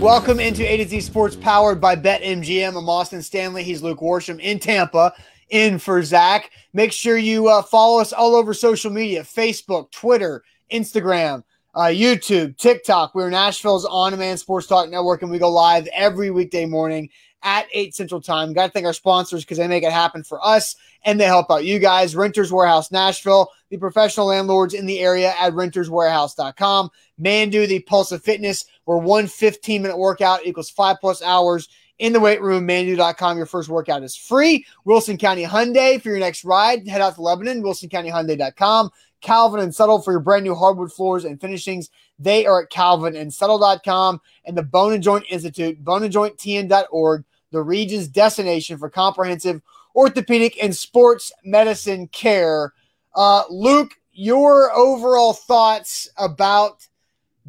Welcome into A to Z Sports powered by BetMGM. I'm Austin Stanley. He's Luke Worsham in Tampa, in for Zach. Make sure you uh, follow us all over social media Facebook, Twitter, Instagram, uh, YouTube, TikTok. We're Nashville's on demand sports talk network, and we go live every weekday morning at 8 Central Time. Got to thank our sponsors because they make it happen for us and they help out you guys. Renters Warehouse Nashville, the professional landlords in the area at renterswarehouse.com. Manduu, the Pulse of Fitness, where one 15 minute workout equals five plus hours in the weight room. Manduu.com. Your first workout is free. Wilson County Hyundai for your next ride. Head out to Lebanon, wilsoncountyhyundai.com. Calvin and Settle for your brand new hardwood floors and finishings. They are at calvinandsettle.com and the Bone and Joint Institute, boneandjointtn.org, the region's destination for comprehensive orthopedic and sports medicine care. Uh, Luke, your overall thoughts about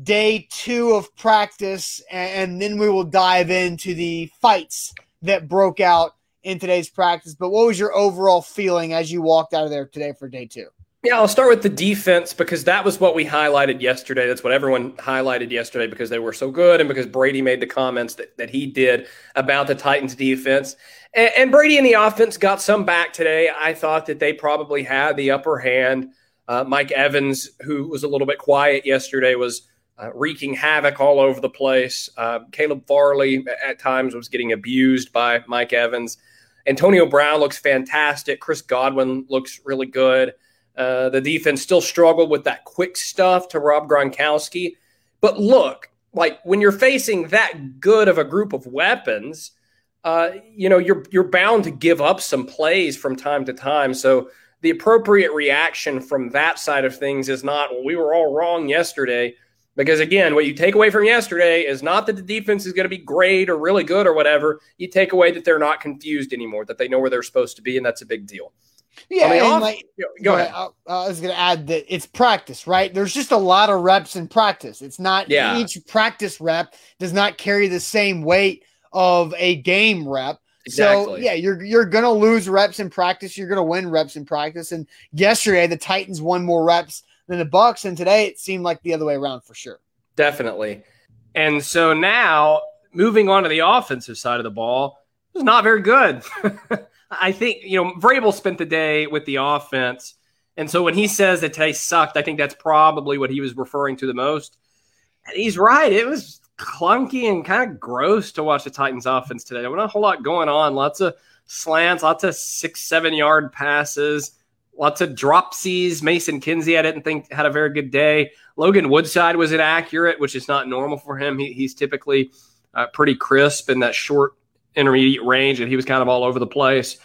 day two of practice, and, and then we will dive into the fights that broke out in today's practice. But what was your overall feeling as you walked out of there today for day two? Yeah, I'll start with the defense because that was what we highlighted yesterday. That's what everyone highlighted yesterday because they were so good and because Brady made the comments that, that he did about the Titans defense. And, and Brady and the offense got some back today. I thought that they probably had the upper hand. Uh, Mike Evans, who was a little bit quiet yesterday, was uh, wreaking havoc all over the place. Uh, Caleb Farley at times was getting abused by Mike Evans. Antonio Brown looks fantastic. Chris Godwin looks really good. Uh, the defense still struggled with that quick stuff to Rob Gronkowski. But look, like when you're facing that good of a group of weapons, uh, you know you're you're bound to give up some plays from time to time. So the appropriate reaction from that side of things is not well, we were all wrong yesterday. Because again, what you take away from yesterday is not that the defense is going to be great or really good or whatever. You take away that they're not confused anymore, that they know where they're supposed to be, and that's a big deal. Yeah, I mean, off, like, go ahead. I, I was going to add that it's practice, right? There's just a lot of reps in practice. It's not yeah. each practice rep does not carry the same weight of a game rep. Exactly. So yeah, you're you're gonna lose reps in practice. You're gonna win reps in practice. And yesterday, the Titans won more reps than the Bucs, and today it seemed like the other way around for sure. Definitely. And so now moving on to the offensive side of the ball, it was not very good. I think, you know, Vrabel spent the day with the offense. And so when he says that today sucked, I think that's probably what he was referring to the most. And he's right. It was clunky and kind of gross to watch the Titans offense today. There wasn't a whole lot going on. Lots of slants, lots of six, seven yard passes, lots of dropsies. Mason Kinsey, I didn't think had a very good day. Logan Woodside was inaccurate, which is not normal for him. He, he's typically uh, pretty crisp in that short intermediate range, and he was kind of all over the place.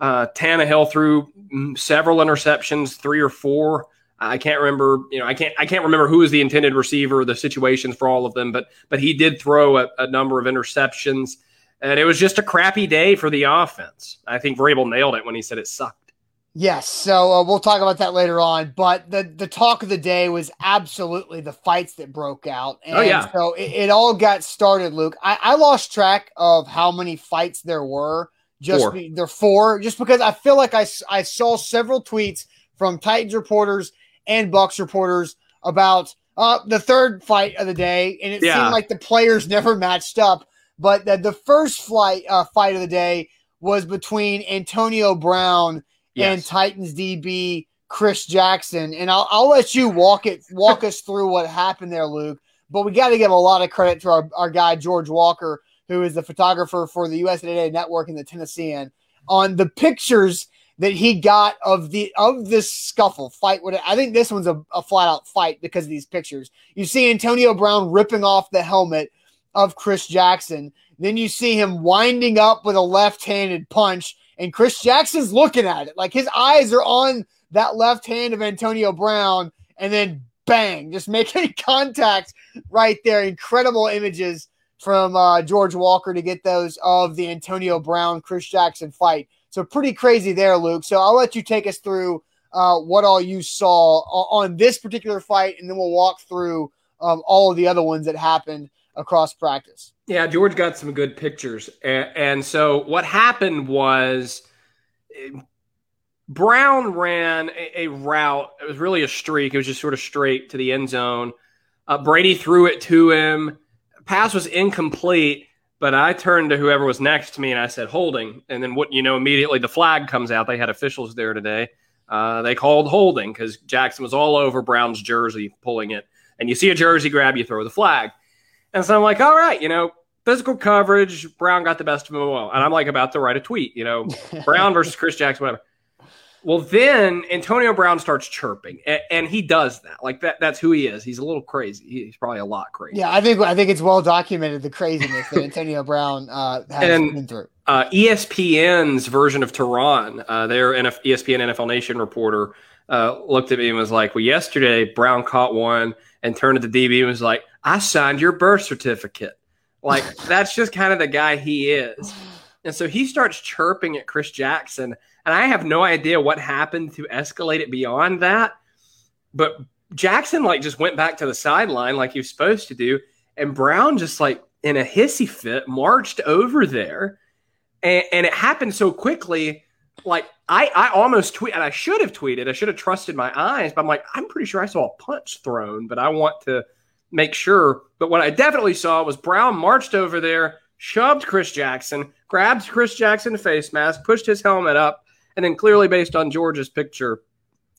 Uh, Tannehill threw several interceptions, three or four. I can't remember, you know, I can't, I can't remember who was the intended receiver, the situations for all of them, but, but he did throw a, a number of interceptions, and it was just a crappy day for the offense. I think Vrabel nailed it when he said it sucked. Yes, so uh, we'll talk about that later on. But the the talk of the day was absolutely the fights that broke out. And oh yeah. So it, it all got started, Luke. I, I, lost track of how many fights there were. Just four. Be, there four. Just because I feel like I I saw several tweets from Titans reporters and Bucs reporters about uh, the third fight of the day, and it yeah. seemed like the players never matched up. But the, the first flight uh, fight of the day was between Antonio Brown yes. and Titans DB Chris Jackson. And I'll, I'll let you walk it walk us through what happened there, Luke. But we got to give a lot of credit to our, our guy George Walker, who is the photographer for the USA Today Network and the Tennessean, on the pictures that he got of the of this scuffle fight. I think this one's a, a flat out fight because of these pictures. You see Antonio Brown ripping off the helmet of Chris Jackson. Then you see him winding up with a left handed punch and Chris Jackson's looking at it. Like his eyes are on that left hand of Antonio Brown, and then bang, just making contact right there. Incredible images from uh, George Walker to get those of the Antonio Brown Chris Jackson fight. So pretty crazy there, Luke. So I'll let you take us through uh, what all you saw on this particular fight, and then we'll walk through um, all of the other ones that happened across practice. Yeah, George got some good pictures. And, and so what happened was Brown ran a, a, route. It was really a streak. It was just sort of straight to the end zone. Uh, Brady threw it to him, pass was incomplete, but I turned to whoever was next to me and I said holding. And then what you know, immediately the flag comes out. They had officials there today. Uh, they called holding because Jackson was all over Brown's jersey pulling it. And you see a jersey grab, you throw the flag. And so I'm like, all right, you know, physical coverage, Brown got the best of him. And I'm like about to write a tweet, you know, Brown versus Chris Jackson, whatever. Well, then Antonio Brown starts chirping, and, and, he does that. Like that, that's who he is. He's a little crazy. He's probably a lot crazy. Yeah, I think I think it's well documented the craziness that Antonio Brown uh, has and, been through. Uh, ESPN's version of Turron, uh, their NF- ESPN NFL Nation reporter, uh, looked at me and was like, "Well, yesterday Brown caught one and turned to the DB and was like, I signed your birth certificate.' Like that's just kind of the guy he is." And so he starts chirping at Chris Jackson and I have no idea what happened to escalate it beyond that. But Jackson like just went back to the sideline like he was supposed to do. And Brown just like in a hissy fit marched over there. And, and it happened so quickly. Like I, I almost tweet and I should have tweeted. I should have trusted my eyes, but I'm like, I'm pretty sure I saw a punch thrown, but I want to make sure. But what I definitely saw was Brown marched over there, shoved Chris Jackson, grabbed Chris Jackson's face mask, pushed his helmet up, and then clearly based on George's picture,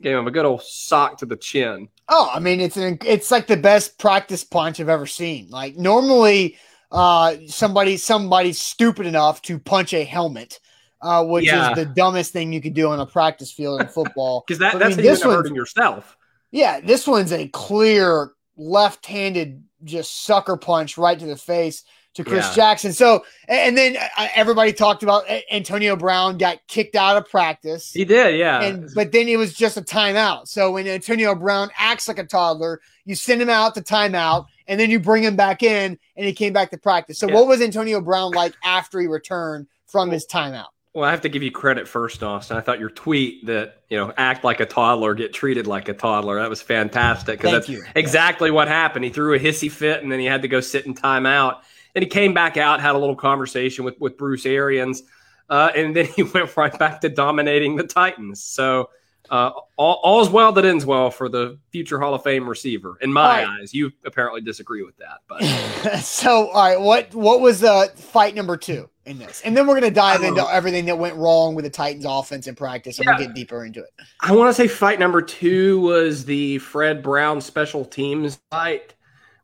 gave him a good old sock to the chin. Oh, I mean, it's an it's like the best practice punch I've ever seen. Like normally, uh, somebody somebody's stupid enough to punch a helmet. Uh, which yeah. is the dumbest thing you could do on a practice field in football. Because that, that's I mean, this hurting yourself. Yeah, this one's a clear left-handed just sucker punch right to the face to Chris yeah. Jackson. So, and then uh, everybody talked about Antonio Brown got kicked out of practice. He did, yeah. And but then it was just a timeout. So when Antonio Brown acts like a toddler, you send him out to timeout, and then you bring him back in, and he came back to practice. So yeah. what was Antonio Brown like after he returned from his timeout? Well, I have to give you credit first, Austin. I thought your tweet that you know act like a toddler, get treated like a toddler. That was fantastic because that's you. exactly what happened. He threw a hissy fit, and then he had to go sit in timeout and he came back out, had a little conversation with with Bruce Arians, uh, and then he went right back to dominating the Titans. So uh, all, all's well that ends well for the future Hall of Fame receiver, in my right. eyes. You apparently disagree with that, but so all right, what what was uh, fight number two in this? And then we're gonna dive into everything that went wrong with the Titans' offense in practice, and yeah. we'll get deeper into it. I want to say fight number two was the Fred Brown special teams fight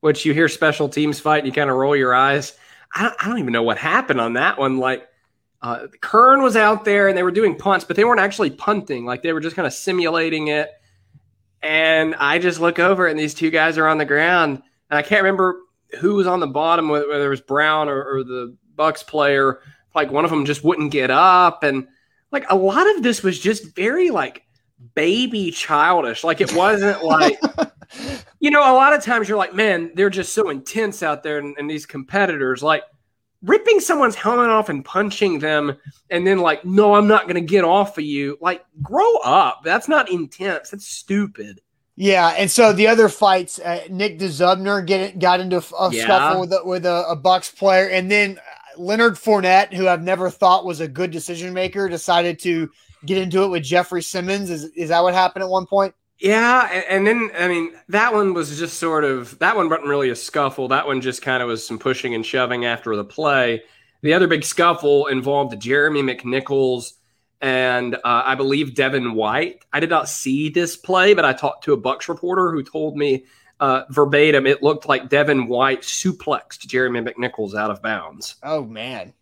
which you hear special teams fight and you kind of roll your eyes. I don't, I don't even know what happened on that one. Like, uh, Kern was out there and they were doing punts, but they weren't actually punting. Like, they were just kind of simulating it. And I just look over and these two guys are on the ground. And I can't remember who was on the bottom, whether it was Brown or, or the Bucs player. Like, one of them just wouldn't get up. And like, a lot of this was just very like baby childish. Like, it wasn't like. you know, a lot of times you're like, man, they're just so intense out there, and, and these competitors, like ripping someone's helmet off and punching them, and then like, no, I'm not going to get off of you. Like, grow up. That's not intense. That's stupid. Yeah, and so the other fights, uh, Nick Dzubnar get got into a, yeah. scuffle with a, with a, a Bucs player, and then Leonard Fournette, who I've never thought was a good decision maker, decided to get into it with Jeffrey Simmons. Is is that what happened at one point? Yeah, and, and, then I mean that one was just sort of that one wasn't really a scuffle. That one just kind of was some pushing and shoving after the play. The other big scuffle involved Jeremy McNichols and uh, I believe Devin White. I did not see this play, but I talked to a Bucs reporter who told me uh, verbatim it looked like Devin White suplexed Jeremy McNichols out of bounds. Oh man,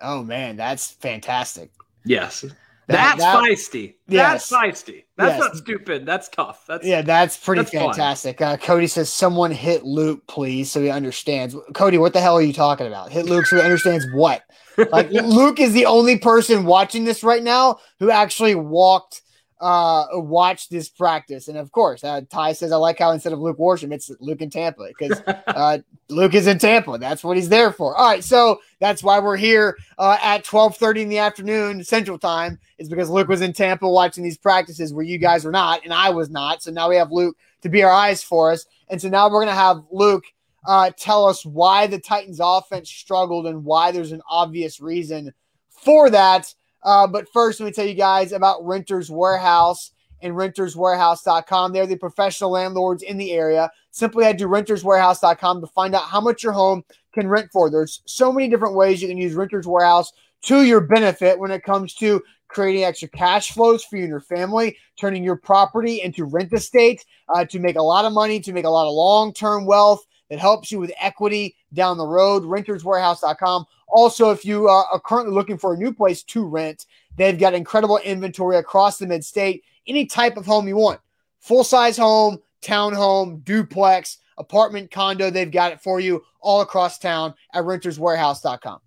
oh man, that's fantastic. Yes. That, that's that, feisty. Yes. That's feisty. That's yes. not stupid. That's tough. That's yeah. That's pretty that's fantastic. Uh, Cody says, "Someone hit Luke, please, so he understands." Cody, what the hell are you talking about? Hit Luke so he understands what? Like Luke is the only person watching this right now who actually walked uh, watch this practice. And of course, uh, Ty says, I like how instead of Luke Worsham, it's Luke in Tampa because uh, Luke is in Tampa. That's what he's there for. All right. So that's why we're here uh, at 1230 in the afternoon Central time is because Luke was in Tampa watching these practices where you guys were not and I was not. So now we have Luke to be our eyes for us. And so now we're going to have Luke uh, tell us why the Titans offense struggled and why there's an obvious reason for that. Uh, but first, let me tell you guys about Renters Warehouse and renterswarehouse.com. They're the professional landlords in the area. Simply head to renterswarehouse.com to find out how much your home can rent for. There's so many different ways you can use Renters Warehouse to your benefit when it comes to creating extra cash flows for you and your family, turning your property into rent estate uh, to make a lot of money, to make a lot of long term wealth that helps you with equity down the road. Renterswarehouse.com. Also, if you uh, are currently looking for a new place to rent, they've got incredible inventory across the mid state, any type of home you want full size home, townhome, duplex, apartment, condo. They've got it for you all across town at renterswarehouse.com.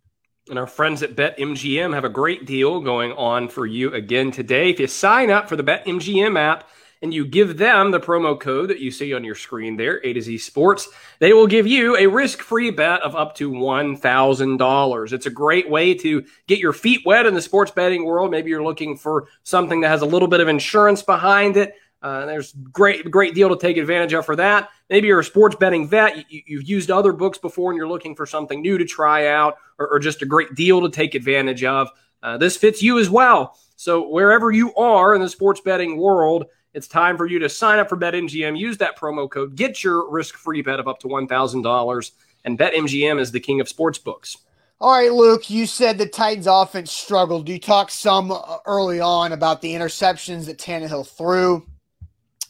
And our friends at BetMGM have a great deal going on for you again today. If you sign up for the BetMGM app and you give them the promo code that you see on your screen there, A to Z Sports, they will give you a risk free bet of up to $1,000. It's a great way to get your feet wet in the sports betting world. Maybe you're looking for something that has a little bit of insurance behind it. Uh, there's great great deal to take advantage of for that. Maybe you're a sports betting vet. You, have used other books before, and you're looking for something new to try out, or, or just a great deal to take advantage of. Uh, this fits you as well. So wherever you are in the sports betting world, it's time for you to sign up for BetMGM. Use that promo code. Get your risk-free bet of up to one thousand dollars. And BetMGM is the king of sports books. All right, Luke, you said the Titans offense struggled. You talked some uh, early on about the interceptions that Tannehill threw.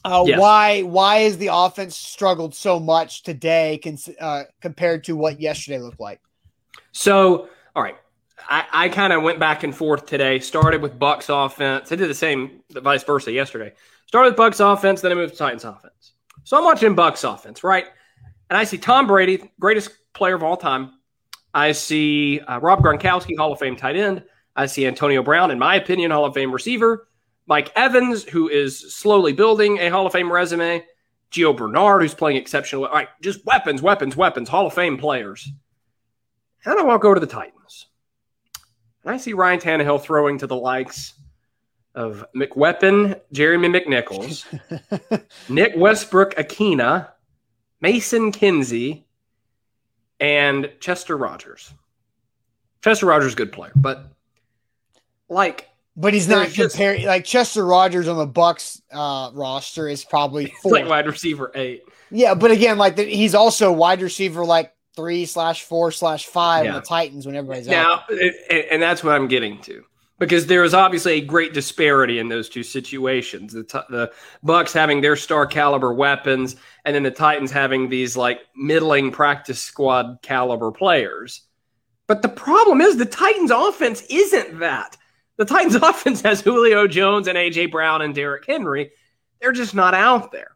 Uh, yes. Why why is the offense struggled so much today uh, compared to what yesterday looked like? So, all right, I, I kind of went back and forth today. Started with Bucs offense. I did the same, vice versa yesterday. Started with Bucs offense, then I moved to Titans offense. So I'm watching Bucs offense, right? And I see Tom Brady, greatest player of all time. I see uh, Rob Gronkowski, Hall of Fame tight end. I see Antonio Brown, in my opinion, Hall of Fame receiver. Mike Evans, who is slowly building a Hall of Fame resume, Gio Bernard, who's playing exceptional. Right, just weapons, weapons, weapons, Hall of Fame players. And I walk over to the Titans. And I see Ryan Tannehill throwing to the likes of McWeapon, Jeremy McNichols, Nick Westbrook-Ikhine, Mason Kinsey, and Chester Rogers. Chester Rogers good player, but like but he's not comparing like Chester Rogers on the Bucs uh, roster is probably four. like wide receiver eight. Yeah, but again, like the, he's also wide receiver like three slash four slash five yeah. in the Titans when everybody's now, out. and that's what I'm getting to because there is obviously a great disparity in those two situations. The, t- the Bucs having their star caliber weapons, and then the Titans having these like middling practice squad caliber players. But the problem is the Titans' offense isn't that. The Titans offense has Julio Jones and AJ Brown and Derrick Henry. They're just not out there.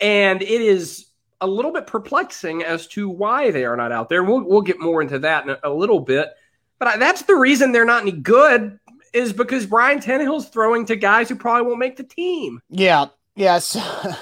And it is a little bit perplexing as to why they are not out there. We'll, we'll get more into that in a, a little bit. But I, that's the reason they're not any good is because Brian Tannehill's throwing to guys who probably won't make the team. Yeah. Yes.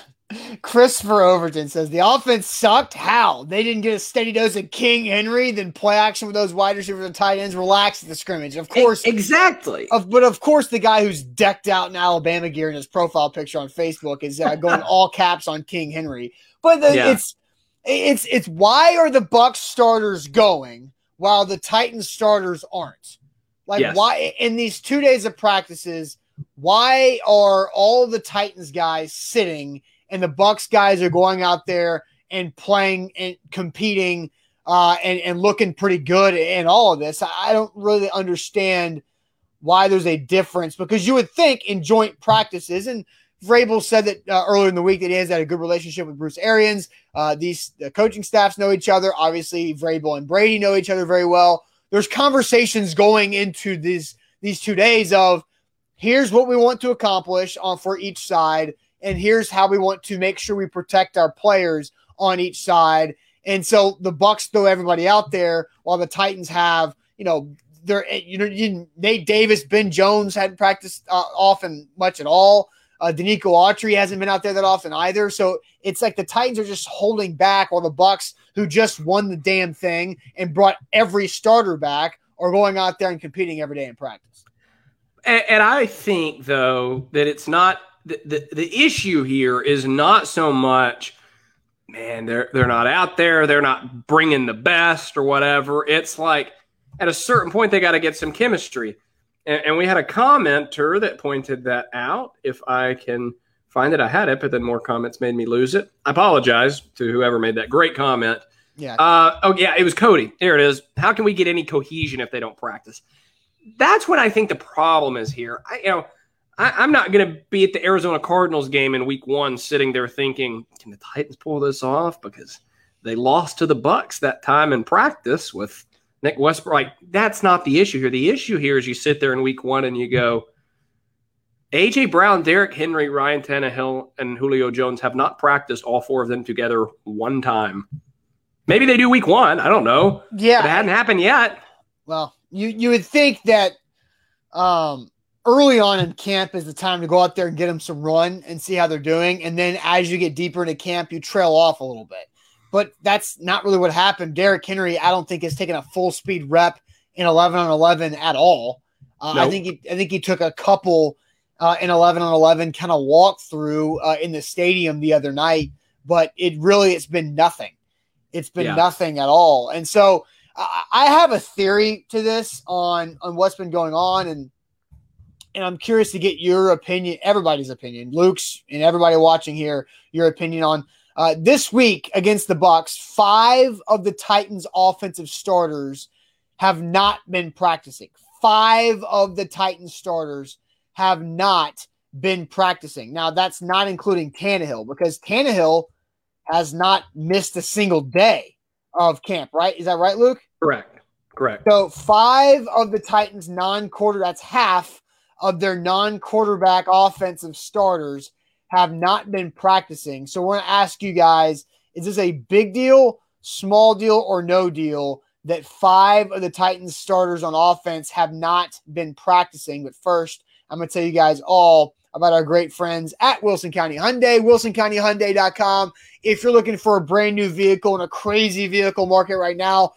Christopher Overton says the offense sucked. How? They didn't get a steady dose of King Henry, then play action with those wide receivers and tight ends, relax at the scrimmage. Of course. Exactly. Of, but of course, the guy who's decked out in Alabama gear in his profile picture on Facebook is uh, going all caps on King Henry. But the, yeah. it's it's it's why are the Bucs starters going while the Titans starters aren't? Like yes. why in these two days of practices, why are all the Titans guys sitting – and the Bucs guys are going out there and playing and competing uh, and and looking pretty good in all of this. I don't really understand why there's a difference because you would think in joint practices and. Vrabel said that uh, earlier in the week that he has had a good relationship with Bruce Arians. Uh, these the coaching staffs know each other. Obviously, Vrabel and Brady know each other very well. There's conversations going into these these two days of here's what we want to accomplish on for each side and here's how we want to make sure we protect our players on each side. And so the Bucs throw everybody out there while the Titans have, you know, they're you know Nate Davis, Ben Jones hadn't practiced uh, often much at all. Uh, Denico Autry hasn't been out there that often either. So it's like the Titans are just holding back while the Bucs, who just won the damn thing and brought every starter back, are going out there and competing every day in practice. And, and I think though that it's not the, the, the, issue here is not so much man they're they're not out there they're not bringing the best or whatever it's like at a certain point they got to get some chemistry And, and, we had a commenter that pointed that out. If I can find it, I had it, but then more comments made me lose it. I apologize to whoever made that great comment. Yeah. Uh, oh, yeah, it was Cody. There it is. How can we get any cohesion if they don't practice? That's what I think the problem is here. I, you know, I, am not going to be at the Arizona Cardinals game in Week One, sitting there thinking, "Can the Titans pull this off?" Because they lost to the Bucs that time in practice with Nick Westbrook. Like that's not the issue here. The issue here is you sit there in Week One and you go, AJ Brown, Derrick Henry, Ryan Tannehill, and Julio Jones have not practiced all four of them together one time. Maybe they do Week One. I don't know. Yeah, but it hadn't happened yet. Well, you you would think that um early on in camp is the time to go out there and get them some run and see how they're doing. And then as you get deeper into camp, you trail off a little bit. But that's not really what happened. Derrick Henry, I don't think has taken a full speed rep in 11 on 11 at all. Uh, nope. I think he, I think he took a couple uh, in 11 on 11 kind of walk through uh, in the stadium the other night, but it really it's been nothing. It's been yeah. nothing at all. And so I have a theory to this on on what's been going on and and I'm curious to get your opinion, everybody's opinion, Luke's and everybody watching here, your opinion on uh, this week against the Bucs, Five of the Titans' offensive starters have not been practicing. Five of the Titans' starters have not been practicing. Now that's not including Tannehill because Tannehill has not missed a single day of camp. Right? Is that right, Luke? Correct. Correct. So five of the Titans' non-quarter, that's half of their non quarterback offensive starters have not been practicing. So, we're going to ask you guys is this a big deal, small deal, or no deal that five of the Titans starters on offense have not been practicing? But first, I'm going to tell you guys all about our great friends at Wilson County Hyundai, wilsoncountyhyundai.com. If you're looking for a brand new vehicle in a crazy vehicle market right now,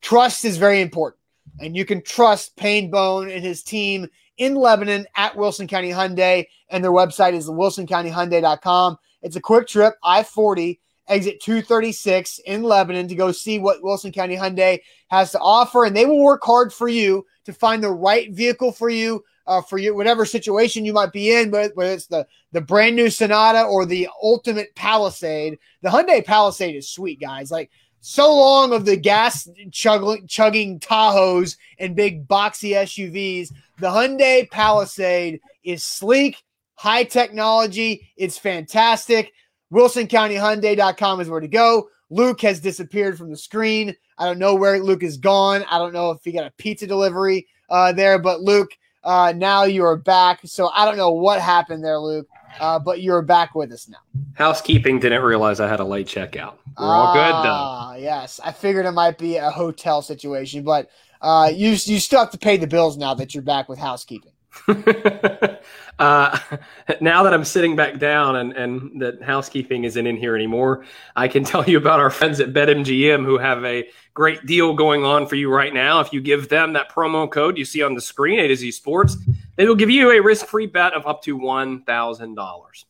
trust is very important. And you can trust Payne Bone and his team in Lebanon at Wilson County Hyundai, and their website is wilsoncountyhyundai.com. It's a quick trip, I 40, exit 236 in Lebanon to go see what Wilson County Hyundai has to offer, and they will work hard for you to find the right vehicle for you. Uh, for you, whatever situation you might be in, but whether it's the the brand new Sonata or the ultimate Palisade, the Hyundai Palisade is sweet, guys. Like so long of the gas chugging, chugging Tahoes and big boxy SUVs. The Hyundai Palisade is sleek, high technology. It's fantastic. WilsonCountyHyundai.com is where to go. Luke has disappeared from the screen. I don't know where Luke is gone. I don't know if he got a pizza delivery uh, there, but Luke, uh, now you are back. So I don't know what happened there, Luke, uh, but you're back with us now. Housekeeping didn't realize I had a late checkout. We're all good though. Ah, yes, I figured it might be a hotel situation, but uh, you you still have to pay the bills now that you're back with housekeeping. uh, now that I'm sitting back down and, and that housekeeping isn't in here anymore, I can tell you about our friends at BetMGM who have a great deal going on for you right now. If you give them that promo code you see on the screen, A to Z Sports, they will give you a risk free bet of up to $1,000.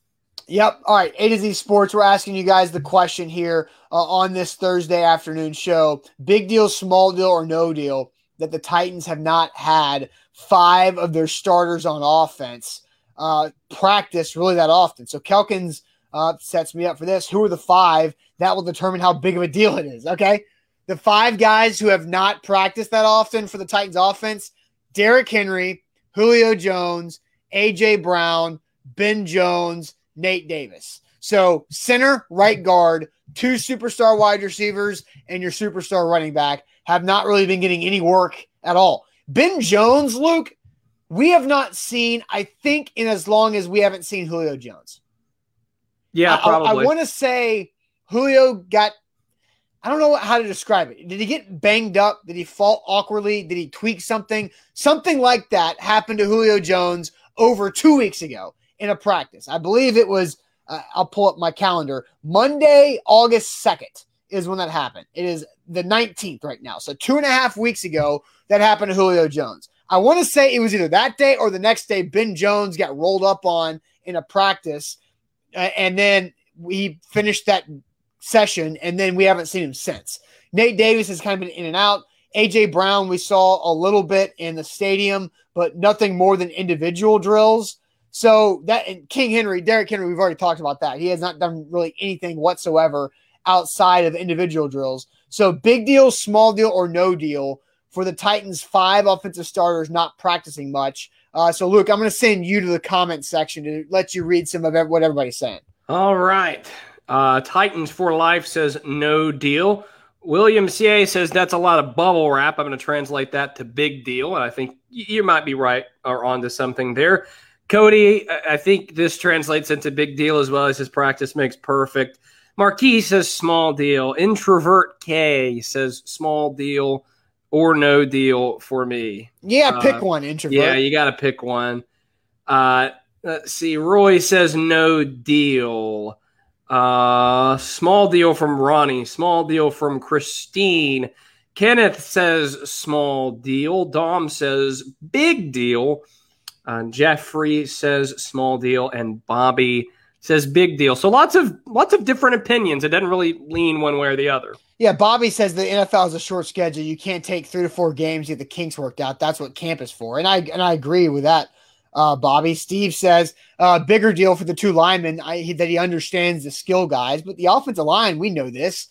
Yep. All right. A to Z Sports. We're asking you guys the question here uh, on this Thursday afternoon show. Big deal, small deal, or no deal that the Titans have not had five of their starters on offense uh, practice really that often. So Kelkins uh, sets me up for this. Who are the five? That will determine how big of a deal it is. Okay. The five guys who have not practiced that often for the Titans offense Derrick Henry, Julio Jones, A.J. Brown, Ben Jones, Nate Davis. So center, right guard, two superstar wide receivers, and your superstar running back have not really been getting any work at all. Ben Jones, Luke, we have not seen, I think, in as long as we haven't seen Julio Jones. Yeah, probably. I, I want to say Julio got, I don't know how to describe it. Did he get banged up? Did he fall awkwardly? Did he tweak something? Something like that happened to Julio Jones over two weeks ago in a practice. I believe it was, uh, I'll pull up my calendar, Monday, August 2nd is when that happened. It is the 19th right now. So two and a half weeks ago, that happened to Julio Jones. I want to say it was either that day or the next day. Ben Jones got rolled up on in a practice, uh, and then we finished that session, and then we haven't seen him since. Nate Davis has kind of been in and out. AJ Brown, we saw a little bit in the stadium, but nothing more than individual drills. So that and King Henry, Derrick Henry, we've already talked about that. He has not done really anything whatsoever outside of individual drills. So big deal, small deal, or no deal for the Titans' five offensive starters not practicing much. Uh, so, Luke, I'm going to send you to the comment section to let you read some of what everybody's saying. All right. Uh, Titans for Life says no deal. William CA says that's a lot of bubble wrap. I'm going to translate that to big deal. And I think you might be right or onto something there. Cody, I think this translates into big deal as well as his practice makes perfect. Marquis says small deal. Introvert K says small deal or no deal for me. Yeah, pick uh, one, introvert. Yeah, you got to pick one. Uh, let's see. Roy says no deal. Uh, small deal from Ronnie. Small deal from Christine. Kenneth says small deal. Dom says big deal. Uh, Jeffrey says small deal, and Bobby says big deal. So lots of lots of different opinions. It doesn't really lean one way or the other. Yeah, Bobby says the NFL is a short schedule. You can't take three to four games get the kinks worked out. That's what camp is for, and I and I agree with that. Uh, Bobby Steve says uh, bigger deal for the two linemen I, he, that he understands the skill guys, but the offensive line we know this,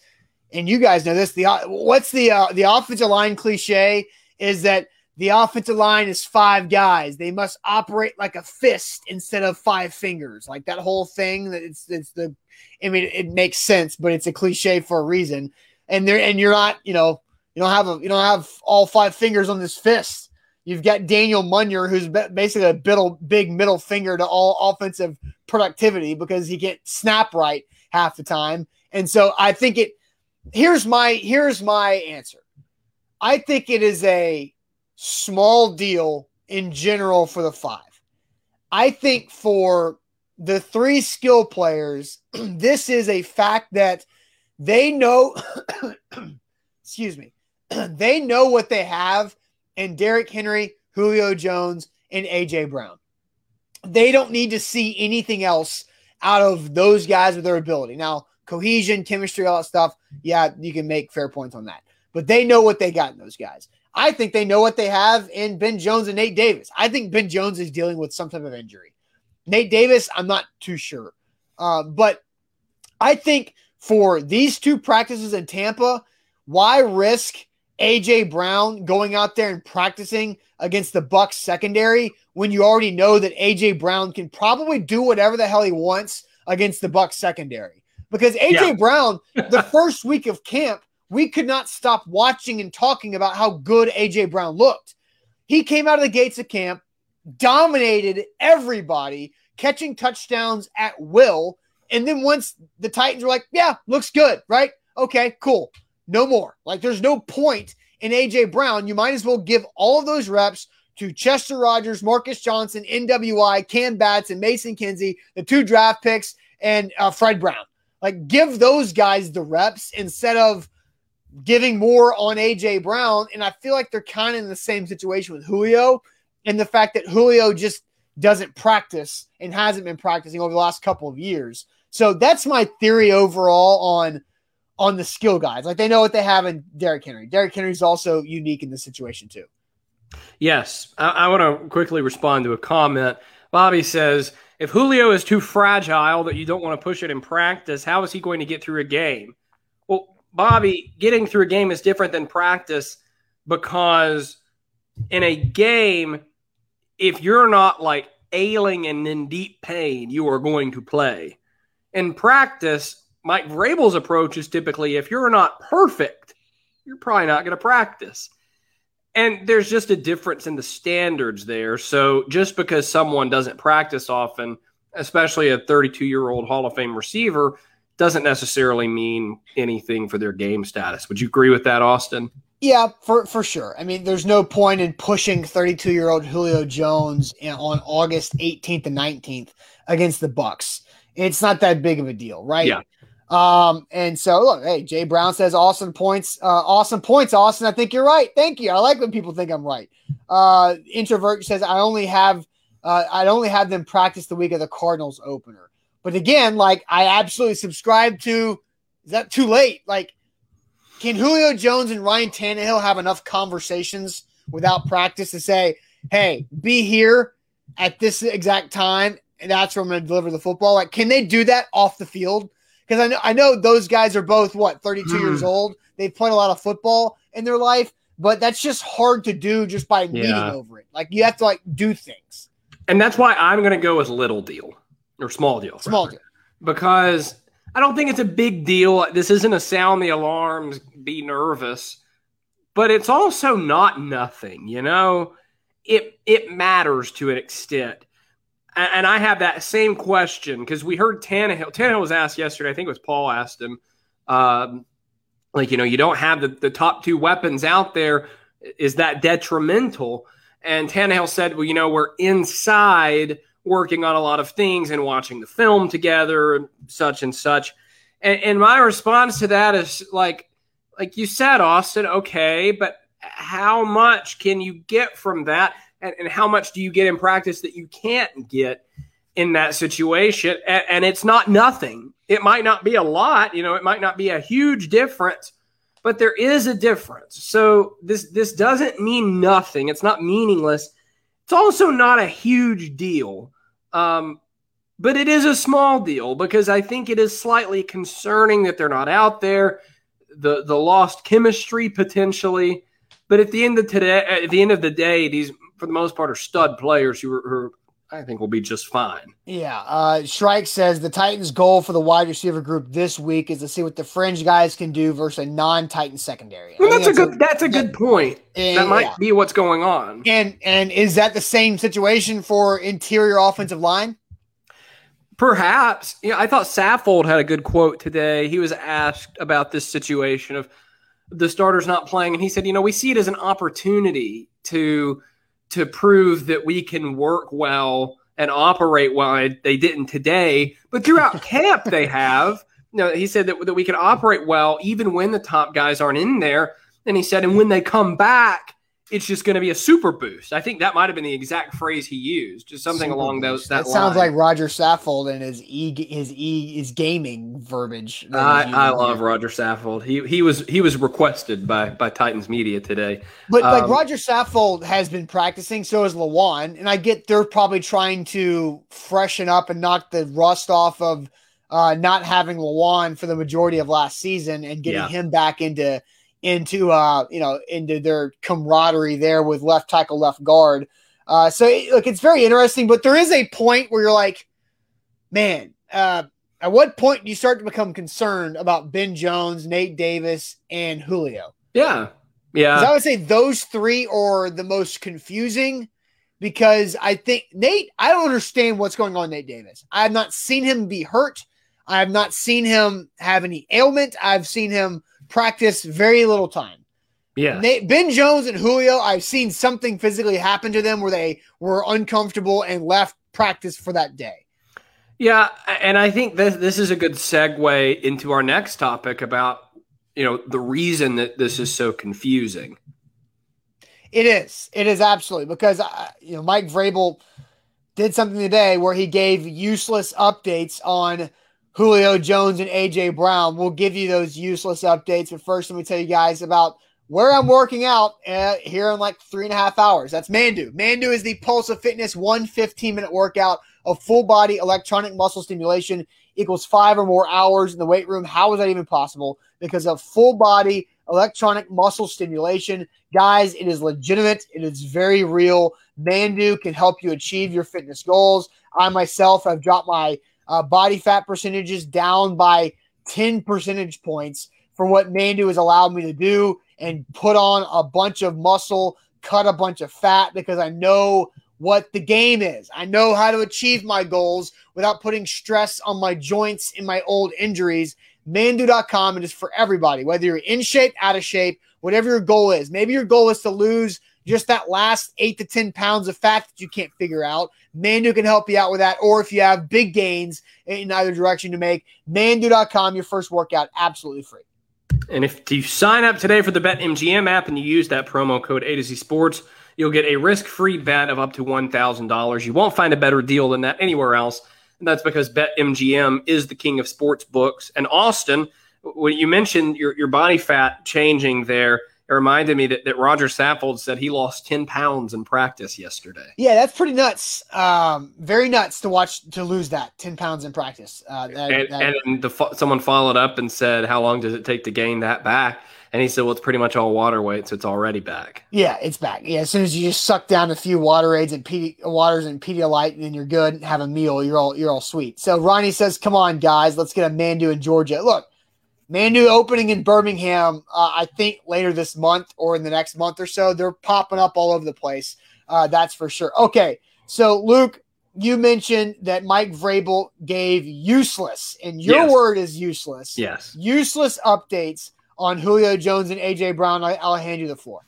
and you guys know this. The what's the uh, the offensive line cliche is that the offensive line is five guys. They must operate like a fist instead of five fingers. Like that whole thing. That it's it's the. I mean, it makes sense, but it's a cliche for a reason and there and you're not, you know, you don't have a you don't have all five fingers on this fist. You've got Daniel Munyer, who's basically a middle, big middle finger to all offensive productivity because he can't snap right half the time. And so I think it. Here's my here's my answer. I think it is a small deal in general for the five. I think for the three skill players, this is a fact that they know, excuse me, they know what they have in Derrick Henry, Julio Jones, and AJ Brown. They don't need to see anything else out of those guys with their ability. Now, cohesion, chemistry, all that stuff, yeah, you can make fair points on that. But they know what they got in those guys. I think they know what they have in Ben Jones and Nate Davis. I think Ben Jones is dealing with some type of injury. Nate Davis, I'm not too sure. Uh, but I think for these two practices in Tampa, why risk AJ Brown going out there and practicing against the Bucs secondary when you already know that AJ Brown can probably do whatever the hell he wants against the Bucs secondary? Because AJ yeah. Brown, the first week of camp, we could not stop watching and talking about how good AJ Brown looked. He came out of the gates of camp, dominated everybody, catching touchdowns at will and then once the Titans were like, yeah, looks good, right? Okay, cool. No more. Like there's no point in AJ Brown. You might as well give all of those reps to Chester Rogers, Marcus Johnson, NWI, Cam Batts, and Mason Kinsey, the two draft picks, and uh, Fred Brown. Like give those guys the reps instead of giving more on AJ Brown. And I feel like they're kind of in the same situation with Julio and the fact that Julio just doesn't practice and hasn't been practicing over the last couple of years. So that's my theory overall on on the skill guys. Like they know what they have in Derrick Henry. Derrick Henry is also unique in this situation too. Yes, I, I want to quickly respond to a comment. Bobby says, if Julio is too fragile that you don't want to push it in practice, how is he going to get through a game? Bobby, getting through a game is different than practice because in a game, if you're not like ailing and in deep pain, you are going to play in practice, Mike Vrabel's approach is typically if you're not perfect, you're probably not going to practice. And there's just a difference in the standards there. So just because someone doesn't practice often, especially a 32 year old Hall of Fame receiver, doesn't necessarily mean anything for their game status. Would you agree with that, Austin? Yeah, for, for sure. I mean, there's no point in pushing 32 year old Julio Jones on August 18th and 19th against the Bucs. It's not that big of a deal, right? Yeah. Um, and so look, hey, Jay Brown says awesome points, uh, awesome points, Austin. I think you're right. Thank you. I like when people think I'm right. Uh, introvert says I only have uh, I only have them practice the week of the Cardinals opener. But again, like I absolutely subscribe to is that too late? Like can Julio Jones and Ryan Tannehill have enough conversations without practice to say, "Hey, be here at this exact time, and that's where I'm going to deliver the football"? Like, can they do that off the field? Because I know I know those guys are both what 32 mm. years old. They've played a lot of football in their life, but that's just hard to do just by yeah. over it. Like you have to like do things. And that's why I'm going to go with little deal or small deal. Small rather. deal. Because I don't think it's a big deal. This isn't a sound the alarms, be nervous, but it's also not nothing, you know? It it matters to an extent. And, and I have that same question because we heard Tannehill. Tannehill was asked yesterday, I think it was Paul asked him, um, like, you know, you don't have the, the top two weapons out there. Is that detrimental? And Tannehill said, well, you know, we're inside working on a lot of things and watching the film together and such and such. And, and my response to that is like, like you said, Austin, okay, but how much can you get from that? And, and how much do you get in practice that you can't get in that situation? And, and it's not nothing. It might not be a lot, you know, it might not be a huge difference, but there is a difference. So this this doesn't mean nothing. It's not meaningless. It's also not a huge deal. Um, but it is a small deal because I think it is slightly concerning that they're not out there. The the lost chemistry potentially, but at the end of today, at the end of the day, these for the most part are stud players who are, who are I think we'll be just fine. Yeah. Uh, Shrike says the Titans' goal for the wide receiver group this week is to see what the fringe guys can do versus a non-Titan secondary. Well, that's, that's, a good. A, that's a good point. And, that might yeah. be what's going on. And and is that the same situation for interior offensive line? Perhaps. Yeah, I thought Saffold had a good quote today. He was asked about this situation of the starters not playing, and he said, "You know, we see it as an opportunity to." To prove that we can work well and operate well. They didn't today, but throughout camp they have. You know, he said that, that we can operate well even when the top guys aren't in there. And he said, and when they come back, it's just going to be a super boost. I think that might have been the exact phrase he used, just something super along those. That, that sounds like Roger Saffold and his e his e his gaming verbiage. I, I love Roger Saffold. He he was he was requested by by Titans media today. But um, like Roger Saffold has been practicing, so has Lewan, and I get they're probably trying to freshen up and knock the rust off of uh, not having Lewan for the majority of last season and getting yeah. him back into into uh you know into their camaraderie there with left tackle, left guard. Uh, so look, it's very interesting, but there is a point where you're like, man, uh, at what point do you start to become concerned about Ben Jones, Nate Davis, and Julio? Yeah, yeah. I would say those three are the most confusing because I think Nate. I don't understand what's going on, Nate Davis. I have not seen him be hurt. I have not seen him have any ailment. I've seen him practice very little time. Yeah. ben Jones and Julio, I've seen something physically happen to them where they were uncomfortable and left practice for that day. Yeah, and I think this this is a good segue into our next topic about you know the reason that this is so confusing. It is. It is absolutely because uh, you know Mike Vrabel did something today where he gave useless updates on Julio Jones and AJ Brown. We'll give you those useless updates. But first, let me tell you guys about where I'm working out uh, here in like three and a half hours. That's Manduu. Manduu is the Pulse of Fitness one 15 minute workout of full body electronic muscle stimulation equals five or more hours in the weight room. How is that even possible? Because of full body electronic muscle stimulation. Guys, it is legitimate. It is very real. Manduu can help you achieve your fitness goals. I myself have dropped my uh, body fat percentages down by 10 percentage points for what Manduu has allowed me to do and put on a bunch of muscle, cut a bunch of fat because I know what the game is. I know how to achieve my goals without putting stress on my joints in my old injuries. Manduu.com it is for everybody, whether you're in shape, out of shape, whatever your goal is. Maybe your goal is to lose just that last eight to 10 pounds of fat that you can't figure out. Manduu can help you out with that. Or if you have big gains in either direction to make, manduu.com, your first workout, absolutely free. And if you sign up today for the BetMGM app and you use that promo code A to Z Sports, you'll get a risk free bet of up to $1,000. You won't find a better deal than that anywhere else. And that's because BetMGM is the king of sports books. And Austin, when you mentioned your, your body fat changing there, it reminded me that, that Roger Saffold said he lost 10 pounds in practice yesterday. Yeah, that's pretty nuts. Um, very nuts to watch to lose that 10 pounds in practice. Uh, that, and, that, and the, someone followed up and said, How long does it take to gain that back? And he said, Well, it's pretty much all water weight, so it's already back. Yeah, it's back. Yeah, as soon as you just suck down a few water aids and PD, waters and Pedialyte, and then you're good. And have a meal. You're all you're all sweet. So Ronnie says, "Come on, guys, let's get a Manduu in Georgia." Look, Manduu opening in Birmingham, uh, I think later this month or in the next month or so. They're popping up all over the place. Uh, that's for sure. Okay, so Luke, you mentioned that Mike Vrabel gave useless, and your yes. word is useless. Yes, useless updates on Julio Jones and AJ Brown. I, will hand you the floor.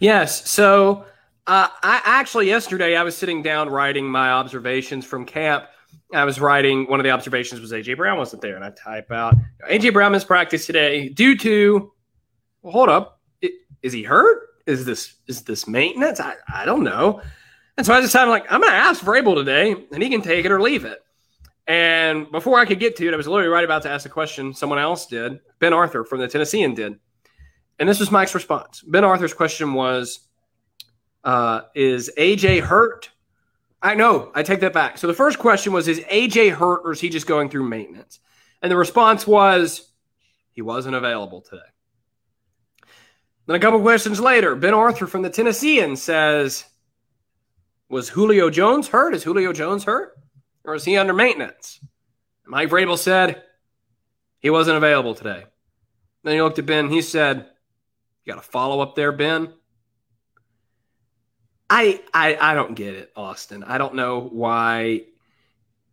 Yes. So uh, I actually yesterday I was sitting down writing my observations from camp I was writing one of the observations was AJ Brown wasn't there, and I type out AJ Brown missed practice today due to. Well, hold up, is he hurt? Is this is this maintenance? I, I don't know. And so I just decided like I'm going to ask Vrabel today, and he can take it or leave it. And before I could get to it, I was literally right about to ask a question. Someone else did. Ben Arthur from the Tennessean did, and this was Mike's response. Ben Arthur's question was, uh, "Is AJ hurt?" I know. I take that back. So the first question was Is AJ hurt or is he just going through maintenance? And the response was he wasn't available today. Then a couple questions later, Ben Arthur from the Tennessean says, Was Julio Jones hurt? Is Julio Jones hurt? Or is he under maintenance? And Mike Vrabel said he wasn't available today. Then he looked at Ben. He said, You got a follow up there, Ben? I, I I don't get it, Austin. I don't know why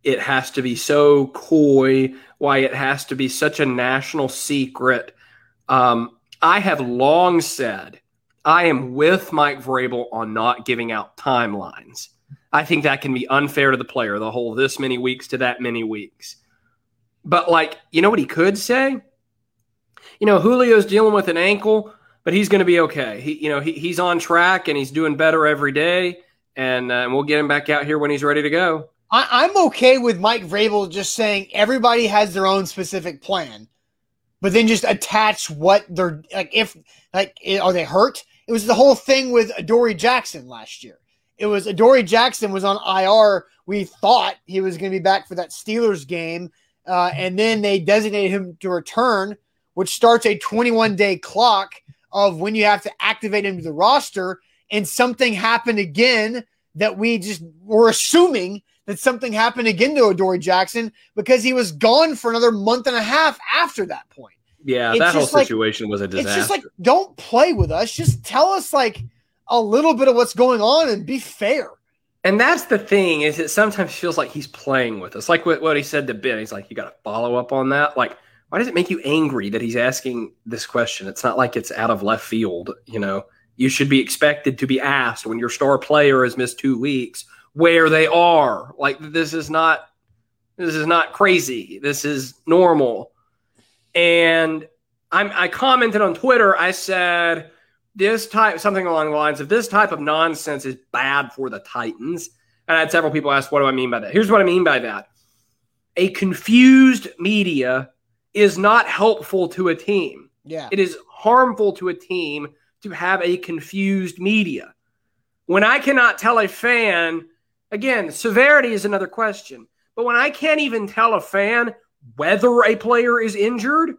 it has to be so coy, why it has to be such a national secret. Um, I have long said I am with Mike Vrabel on not giving out timelines. I think that can be unfair to the player, the whole this many weeks to that many weeks. But like, you know what he could say? You know, Julio's dealing with an ankle but he's going to be okay. He, you know, he, he's on track and he's doing better every day, and, uh, and we'll get him back out here when he's ready to go. I, am okay with Mike Vrabel just saying everybody has their own specific plan, but then just attach what they're like. If like, are they hurt? It was the whole thing with Adoree Jackson last year. It was Adoree Jackson was on IR. We thought he was going to be back for that Steelers game, uh, and then they designated him to return, which starts a 21 day clock of when you have to activate him to the roster, and something happened again that we just were assuming that something happened again to Adoree Jackson because he was gone for another month and a half after that point. Yeah, it's that whole situation like, was a disaster. It's just like don't play with us. Just tell us like a little bit of what's going on and be fair. And that's the thing is it sometimes feels like he's playing with us. Like what, what he said to Ben. He's like, you got to follow up on that. Like why does it make you angry that he's asking this question? It's not like it's out of left field. You know, you should be expected to be asked when your star player has missed two weeks where they are. Like this is not this is not crazy. This is normal. And I'm, I commented on Twitter. I said this type something along the lines of this type of nonsense is bad for the Titans. And I had several people ask, what do I mean by that? Here's what I mean by that. A confused media is not helpful to a team. Yeah. It is harmful to a team to have a confused media. When I cannot tell a fan, again, severity is another question, but when I can't even tell a fan whether a player is injured,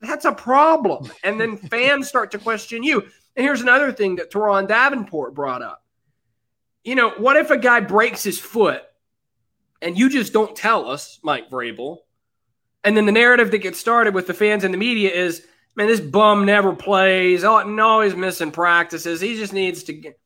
that's a problem. And then fans start to question you. And here's another thing that Turron Davenport brought up. You know, what if a guy breaks his foot and you just don't tell us, Mike Vrabel, and then the narrative that gets started with the fans and the media is, man, this bum never plays. Oh, no, he's missing practices. He just needs to get.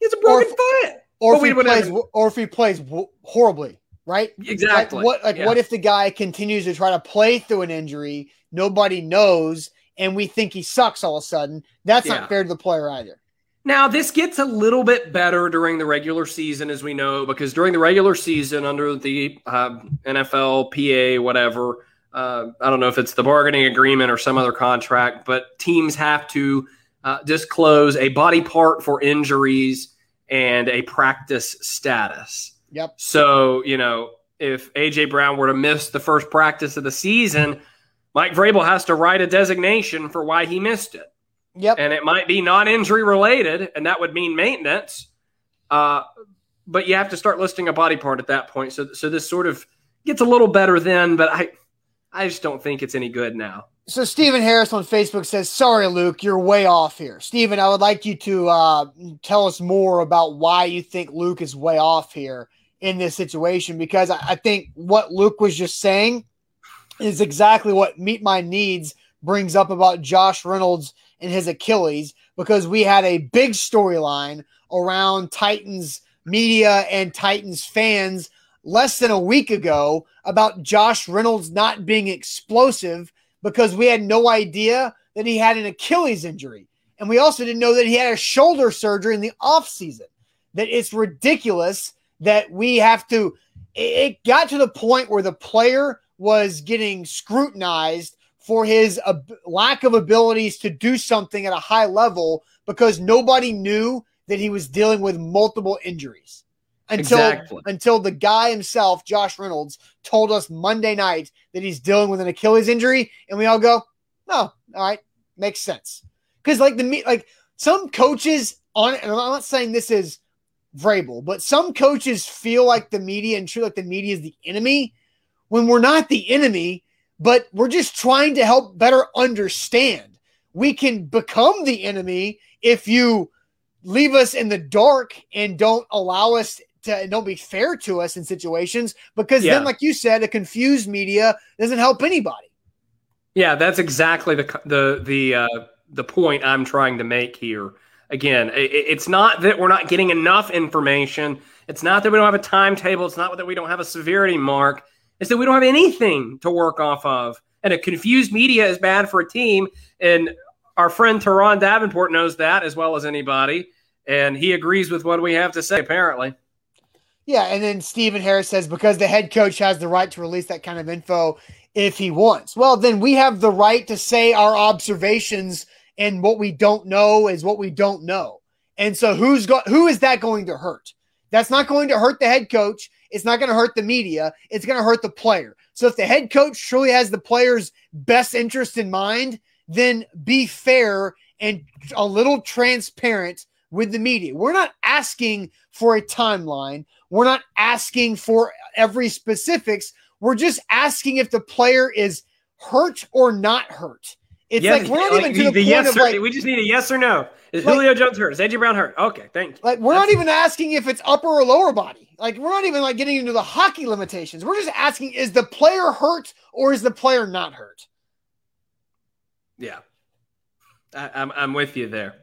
He's a broken or foot. Or if, he plays, or if he plays horribly, right? Exactly. Like what? Like yeah. what if the guy continues to try to play through an injury? Nobody knows, and we think he sucks all of a sudden. That's yeah. not fair to the player either. Now, this gets a little bit better during the regular season, as we know, because during the regular season, under the uh, NFL, PA, whatever, uh, I don't know if it's the bargaining agreement or some other contract, but teams have to uh, disclose a body part for injuries and a practice status. Yep. So, you know, if AJ Brown were to miss the first practice of the season, Mike Vrabel has to write a designation for why he missed it. Yep. And it might be non injury related, and that would mean maintenance. Uh, but you have to start listing a body part at that point. So, so this sort of gets a little better then, but I, I just don't think it's any good now. So Stephen Harris on Facebook says, "Sorry, Luke, you're way off here." Stephen, I would like you to uh, tell us more about why you think Luke is way off here in this situation, because I, I think what Luke was just saying is exactly what Meet My Needs brings up about Josh Reynolds and his Achilles, because we had a big storyline around Titans media and Titans fans less than a week ago about Josh Reynolds not being explosive because we had no idea that he had an Achilles injury. And we also didn't know that he had a shoulder surgery in the offseason. That it's ridiculous that we have to. It got to the point where the player was getting scrutinized for his uh, lack of abilities to do something at a high level because nobody knew that he was dealing with multiple injuries until exactly. until the guy himself, Josh Reynolds, told us Monday night that he's dealing with an Achilles injury, and we all go, "No, all right, makes sense." Because like the like some coaches on, and I'm not saying this is Vrabel, but some coaches feel like the media and treat like the media is the enemy when we're not the enemy, but we're just trying to help better understand. We can become the enemy if you leave us in the dark and don't allow us to don't be fair to us in situations because yeah. then like you said a confused media doesn't help anybody. Yeah that's exactly the the the uh, the point i'm trying to make here. Again it, it's not that we're not getting enough information. It's not that we don't have a timetable. It's not that we don't have a severity mark. It's that we don't have anything to work off of. And a confused media is bad for a team. And our friend Turron Davenport knows that as well as anybody, and he agrees with what we have to say, apparently. Yeah, and then Stephen Harris says because the head coach has the right to release that kind of info if he wants. Well, then we have the right to say our observations and what we don't know is what we don't know. And so who's got who is that going to hurt? That's not going to hurt the head coach. It's not going to hurt the media. It's going to hurt the player. So if the head coach truly has the player's best interest in mind, then be fair and a little transparent with the media. We're not asking for a timeline. We're not asking for every specifics. We're just asking if the player is hurt or not hurt. It's yeah, like we're not like even to the, the point yes of like we just need a yes or no. Is like, Julio Jones hurt? Is AJ Brown hurt? Okay, thanks. Like we're That's not even asking if it's upper or lower body. Like we're not even like getting into the hockey limitations. We're just asking: is the player hurt or is the player not hurt? Yeah, I, I'm I'm with you there.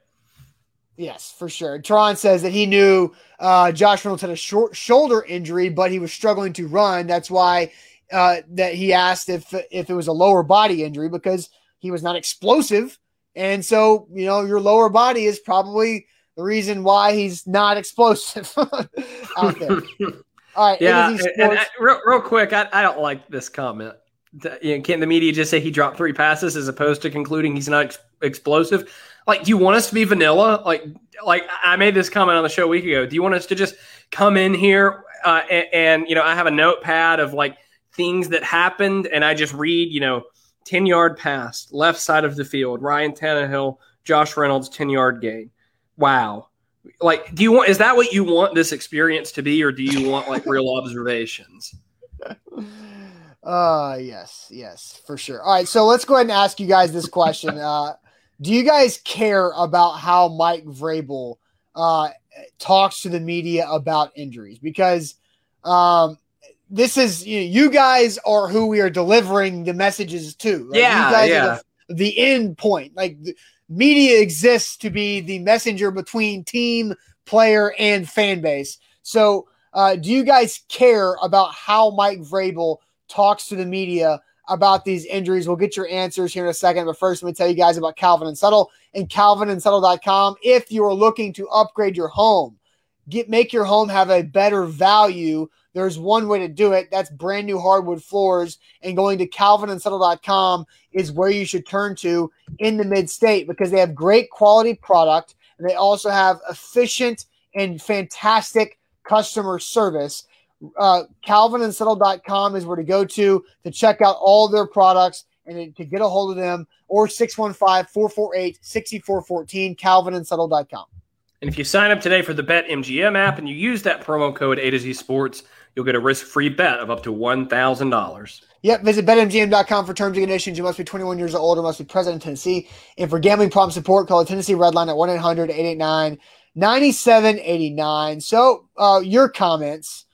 Yes, for sure. Tron says that he knew uh, Josh Reynolds had a short shoulder injury, but he was struggling to run. That's why uh, that he asked if if it was a lower body injury because he was not explosive, and so you know your lower body is probably the reason why he's not explosive out there. All right, yeah. And, and I, real, real quick, I, I don't like this comment. You know, can't the media just say he dropped three passes as opposed to concluding he's not ex- explosive? Like, do you want us to be vanilla? Like, like I made this comment on the show a week ago. Do you want us to just come in here uh, and, and you know I have a notepad of like things that happened, and I just read you know ten yard pass, left side of the field, Ryan Tannehill, Josh Reynolds, ten yard gain. Wow. Like, do you want? Is that what you want this experience to be, or do you want like real observations? Uh yes, yes, for sure. All right, so let's go ahead and ask you guys this question. Uh do you guys care about how Mike Vrabel uh, talks to the media about injuries? Because um, this is you, know, you, guys are who we are delivering the messages to. Right? Yeah, you guys yeah. are the, the end point. Like the media exists to be the messenger between team, player, and fan base. So, uh, do you guys care about how Mike Vrabel talks to the media about these injuries. We'll get your answers here in a second. But first, let me tell you guys about Calvin and Settle and calvinandsettle.com. If you are looking to upgrade your home, get make your home have a better value. There's one way to do it. That's brand new hardwood floors. And going to calvinandsettle.com is where you should turn to in the mid state because they have great quality product and they also have efficient and fantastic customer service uh, calvinandsettle.com is where to go to to check out all their products and to get a hold of them or 615-448-6414, calvinandsettle.com. And if you sign up today for the BetMGM app and you use that promo code A to Z Sports, you'll get a risk-free bet of up to $1,000. Yep, visit betmgm.com for terms and conditions. You must be 21 years old or older, must be present in Tennessee. And for gambling problem support, call the Tennessee Red Line at 1-800-889-9789. So, uh, your comments.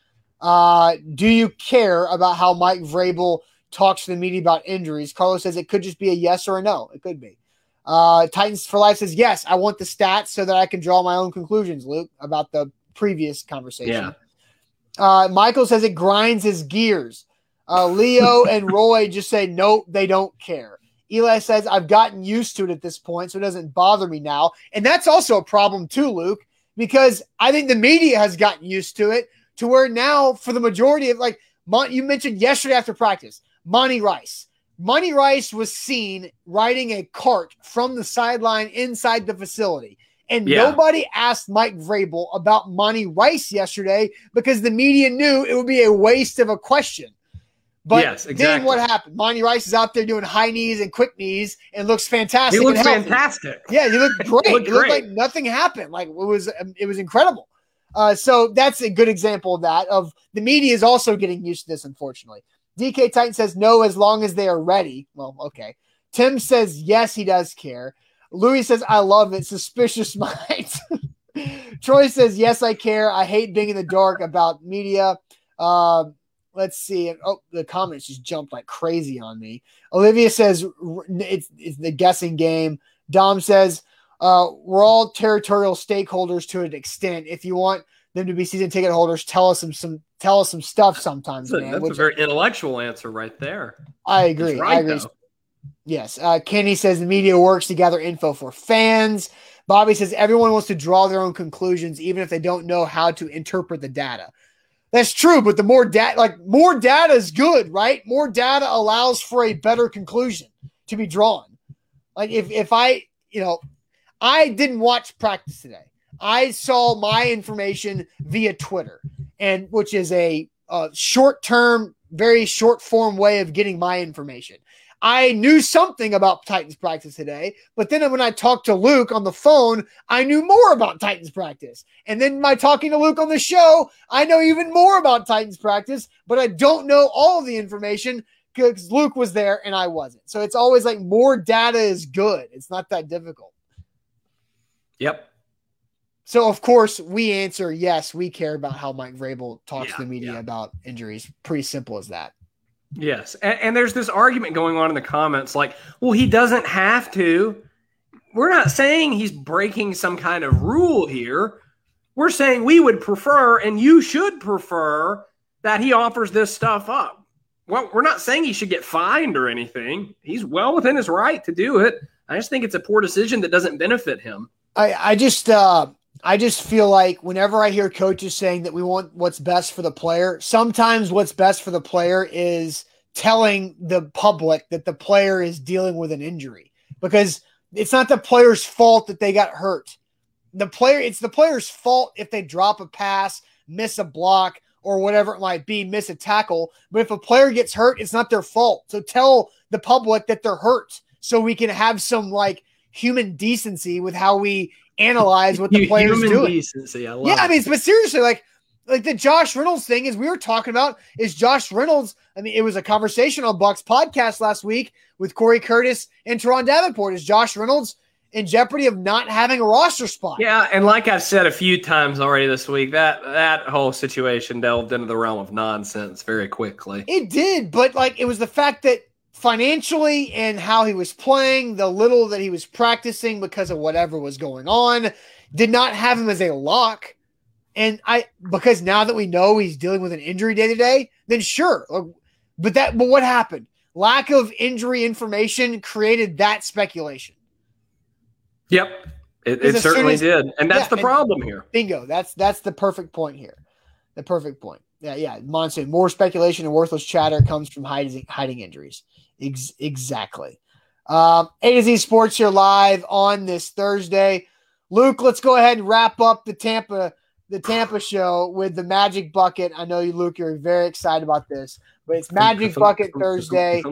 Uh, do you care about how Mike Vrabel talks to the media about injuries? Carlos says it could just be a yes or a no. It could be. Uh, Titans for Life says, yes, I want the stats so that I can draw my own conclusions, Luke, about the previous conversation. Yeah. Uh, Michael says it grinds his gears. Uh, Leo and Roy just say, nope, they don't care. Eli says, I've gotten used to it at this point, so it doesn't bother me now. And that's also a problem, too, Luke, because I think the media has gotten used to it to where now, for the majority of like, you mentioned yesterday after practice, Monty Rice. Monty Rice was seen riding a cart from the sideline inside the facility. And yeah. nobody asked Mike Vrabel about Monty Rice yesterday because the media knew it would be a waste of a question. But yes, exactly. then what happened? Monty Rice is out there doing high knees and quick knees and looks fantastic. He looks fantastic. Yeah, he looked great. he looked, looked like nothing happened. Like it was, um, it was incredible. Uh, so that's a good example of that. Of the media is also getting used to this, unfortunately. DK Titan says no, as long as they are ready. Well, okay. Tim says yes, he does care. Louis says I love it. Suspicious minds. Troy says yes, I care. I hate being in the dark about media. Uh, let's see. Oh, the comments just jumped like crazy on me. Olivia says it's, it's the guessing game. Dom says uh, we're all territorial stakeholders to an extent. If you want them to be season ticket holders, tell us some, some tell us some stuff sometimes. That's, a, man, that's a very intellectual answer right there. I agree. Right, I agree. Though. Yes. Uh, Kenny says the media works to gather info for fans. Bobby says everyone wants to draw their own conclusions, even if they don't know how to interpret the data. That's true, but the more data, like more data is good, right? More data allows for a better conclusion to be drawn. Like if if I, you know, I didn't watch practice today. I saw my information via Twitter, and which is a, a short term, very short form way of getting my information. I knew something about Titans practice today, but then when I talked to Luke on the phone, I knew more about Titans practice. And then by talking to Luke on the show, I know even more about Titans practice, but I don't know all the information because Luke was there and I wasn't. So it's always like more data is good. It's not that difficult. Yep. So of course we answer yes, we care about how Mike Vrabel talks yeah, to the media yeah. about injuries. Pretty simple as that. Yes, and, and, there's this argument going on in the comments, like, well, he doesn't have to. We're not saying he's breaking some kind of rule here. We're saying we would prefer, and you should prefer, that he offers this stuff up. Well, we're not saying he should get fined or anything. He's well within his right to do it. I just think it's a poor decision that doesn't benefit him. I, I just uh, I just feel like whenever I hear coaches saying that we want what's best for the player, sometimes what's best for the player is telling the public that the player is dealing with an injury because it's not the player's fault that they got hurt. The player, it's the player's fault if they drop a pass, miss a block, or whatever it might be, miss a tackle. But if a player gets hurt, it's not their fault. So tell the public that they're hurt so we can have some like human decency with how we analyze what the player's Human doing. Decency, I yeah, it. I mean, but seriously, like like the Josh Reynolds thing is we were talking about is Josh Reynolds. I mean, it was a conversation on Bucks podcast last week with Corey Curtis and Turron Davenport. Is Josh Reynolds in jeopardy of not having a roster spot? Yeah, and like I've said a few times already this week, that that whole situation delved into the realm of nonsense very quickly. It did, but like it was the fact that financially and how he was playing, the little that he was practicing because of whatever was going on, did not have him as a lock. And I because now that we know he's dealing with an injury day to day, then sure. But that but what happened? Lack of injury information created that speculation. Yep. It, it certainly as, did. And that's yeah, the problem here. Bingo. That's that's the perfect point here. The perfect point. Yeah, yeah. Monsoon. More speculation and worthless chatter comes from hiding hiding injuries. Ex- exactly. Um, A to Z Sports here live on this Thursday. Luke, let's go ahead and wrap up the Tampa the Tampa show with the Magic Bucket. I know you, Luke, you're very excited about this, but it's Magic Bucket Thursday.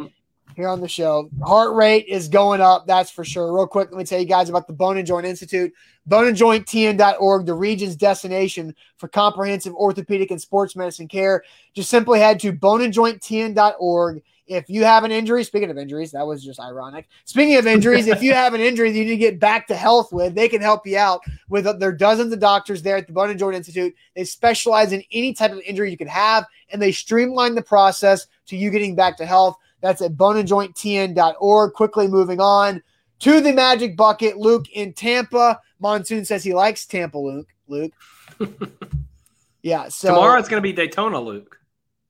here on the show. Heart rate is going up, that's for sure. Real quick, let me tell you guys about the Bone and Joint Institute. Boneandjointtn.org, the region's destination for comprehensive orthopedic and sports medicine care. Just simply head to boneandjointtn.org. If you have an injury, speaking of injuries, that was just ironic. Speaking of injuries, if you have an injury that you need to get back to health with, they can help you out with uh, there are dozens of doctors there at the Bone and Joint Institute. They specialize in any type of injury you could have, and they streamline the process to you getting back to health. That's at boneandjointtn.org. Quickly moving on to the Magic Bucket. Luke in Tampa. Monsoon says he likes Tampa, Luke. Luke. yeah. So tomorrow it's going to be Daytona, Luke.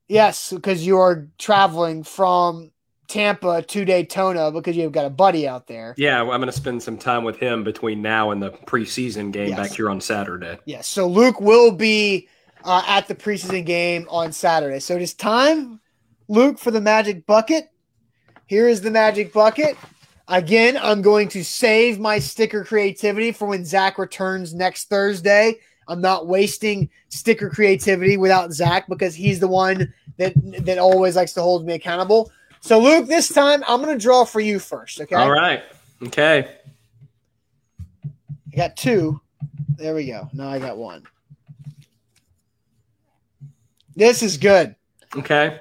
Yes, because you are traveling from Tampa to Daytona because you've got a buddy out there. Yeah, I'm going to spend some time with him between now and the preseason game yes. back here on Saturday. Yes. So Luke will be uh, at the preseason game on Saturday. So it is time Luke for the magic bucket. Here is the magic bucket. Again, I'm going to save my sticker creativity for when Zach returns next Thursday. I'm not wasting sticker creativity without Zach because he's the one that that always likes to hold me accountable. So, Luke, this time I'm going to draw for you first. Okay. All right. Okay. I got two. There we go. Now I got one. This is good. Okay.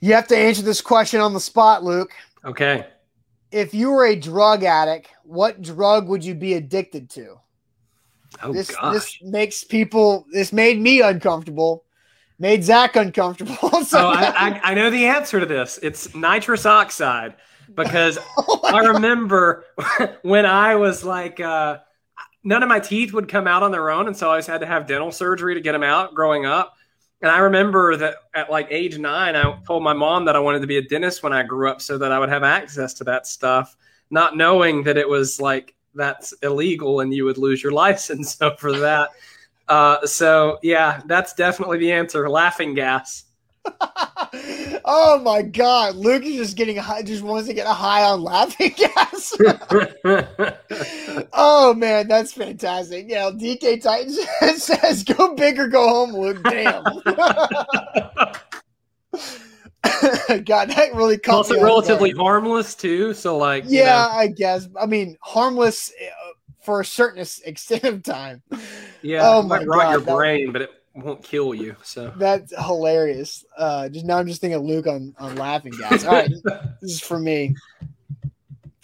You have to answer this question on the spot, Luke. Okay. If you were a drug addict, what drug would you be addicted to? Oh, this gosh. this makes people. This made me uncomfortable. Made Zach uncomfortable. so oh, I, I, I, know the answer to this. It's nitrous oxide because oh I remember when I was like, uh, none of my teeth would come out on their own, and so I always had to have dental surgery to get them out growing up. And I remember that at like age nine, I told my mom that I wanted to be a dentist when I grew up so that I would have access to that stuff, not knowing that it was like that's illegal and you would lose your license over that. Uh, so, yeah, that's definitely the answer laughing gas. oh my god, Luke is just getting high, just wants to get a high on laughing gas. oh man, that's fantastic. Yeah, DK Titans says go big or go home, Luke. Damn. God, that really comes. Also, relatively harmless too. So, like, yeah, you know. I guess. I mean, harmless uh, for a certain extent of time. Yeah, oh my might rot God, your brain, but it won't kill you. So that's hilarious. Uh, just now, I'm just thinking of Luke on on laughing gas. All right, this is for me.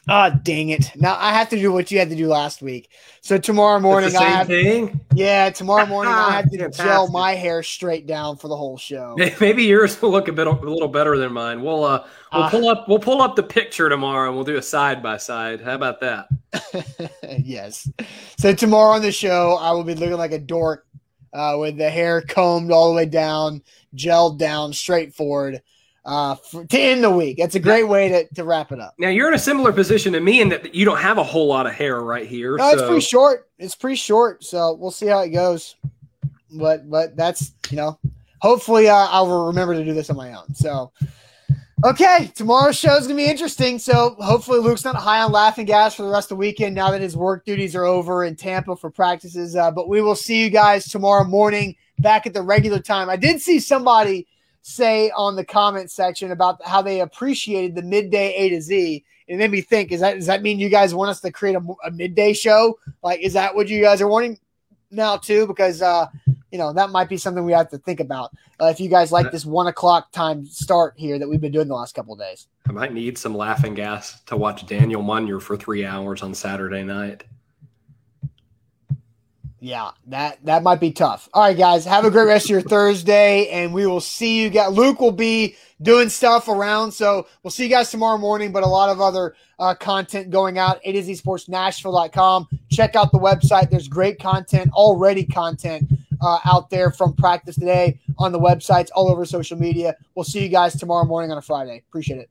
Ah, oh, dang it! Now I have to do what you had to do last week. So tomorrow morning, I have thing? yeah. Tomorrow morning, I have to Fantastic. gel my hair straight down for the whole show. Maybe yours will look a bit a little better than mine. We'll uh we'll uh, pull up we'll pull up the picture tomorrow and we'll do a side by side. How about that? yes. So tomorrow on the show, I will be looking like a dork uh, with the hair combed all the way down, gelled down, straightforward uh, for, to end the week. That's a great way to, to wrap it up. Now you're in a similar position to me in that you don't have a whole lot of hair right here. No, so. it's pretty short. It's pretty short, so we'll see how it goes. But but that's you know, hopefully uh, I will remember to do this on my own. So. Okay, tomorrow's show is gonna be interesting. So hopefully Luke's not high on laughing gas for the rest of the weekend now that his work duties are over in Tampa for practices. Uh, but we will see you guys tomorrow morning back at the regular time. I did see somebody say on the comment section about how they appreciated the midday A to Z. It made me think: Is that does that mean you guys want us to create a, a midday show? Like, is that what you guys are wanting now too? Because uh, you know that might be something we have to think about. Uh, if you guys like this one o'clock time start here that we've been doing the last couple days, I might need some laughing gas to watch Daniel Munyer for three hours on Saturday night. Yeah, that that might be tough. All right, guys, have a great rest of your Thursday, and we will see you guys. Luke will be doing stuff around, so we'll see you guys tomorrow morning. But a lot of other uh, content going out. It is to Z Sports Nashville.com. Check out the website. There's great content already. Content uh, out there from practice today on the websites, all over social media. We'll see you guys tomorrow morning on a Friday. Appreciate it.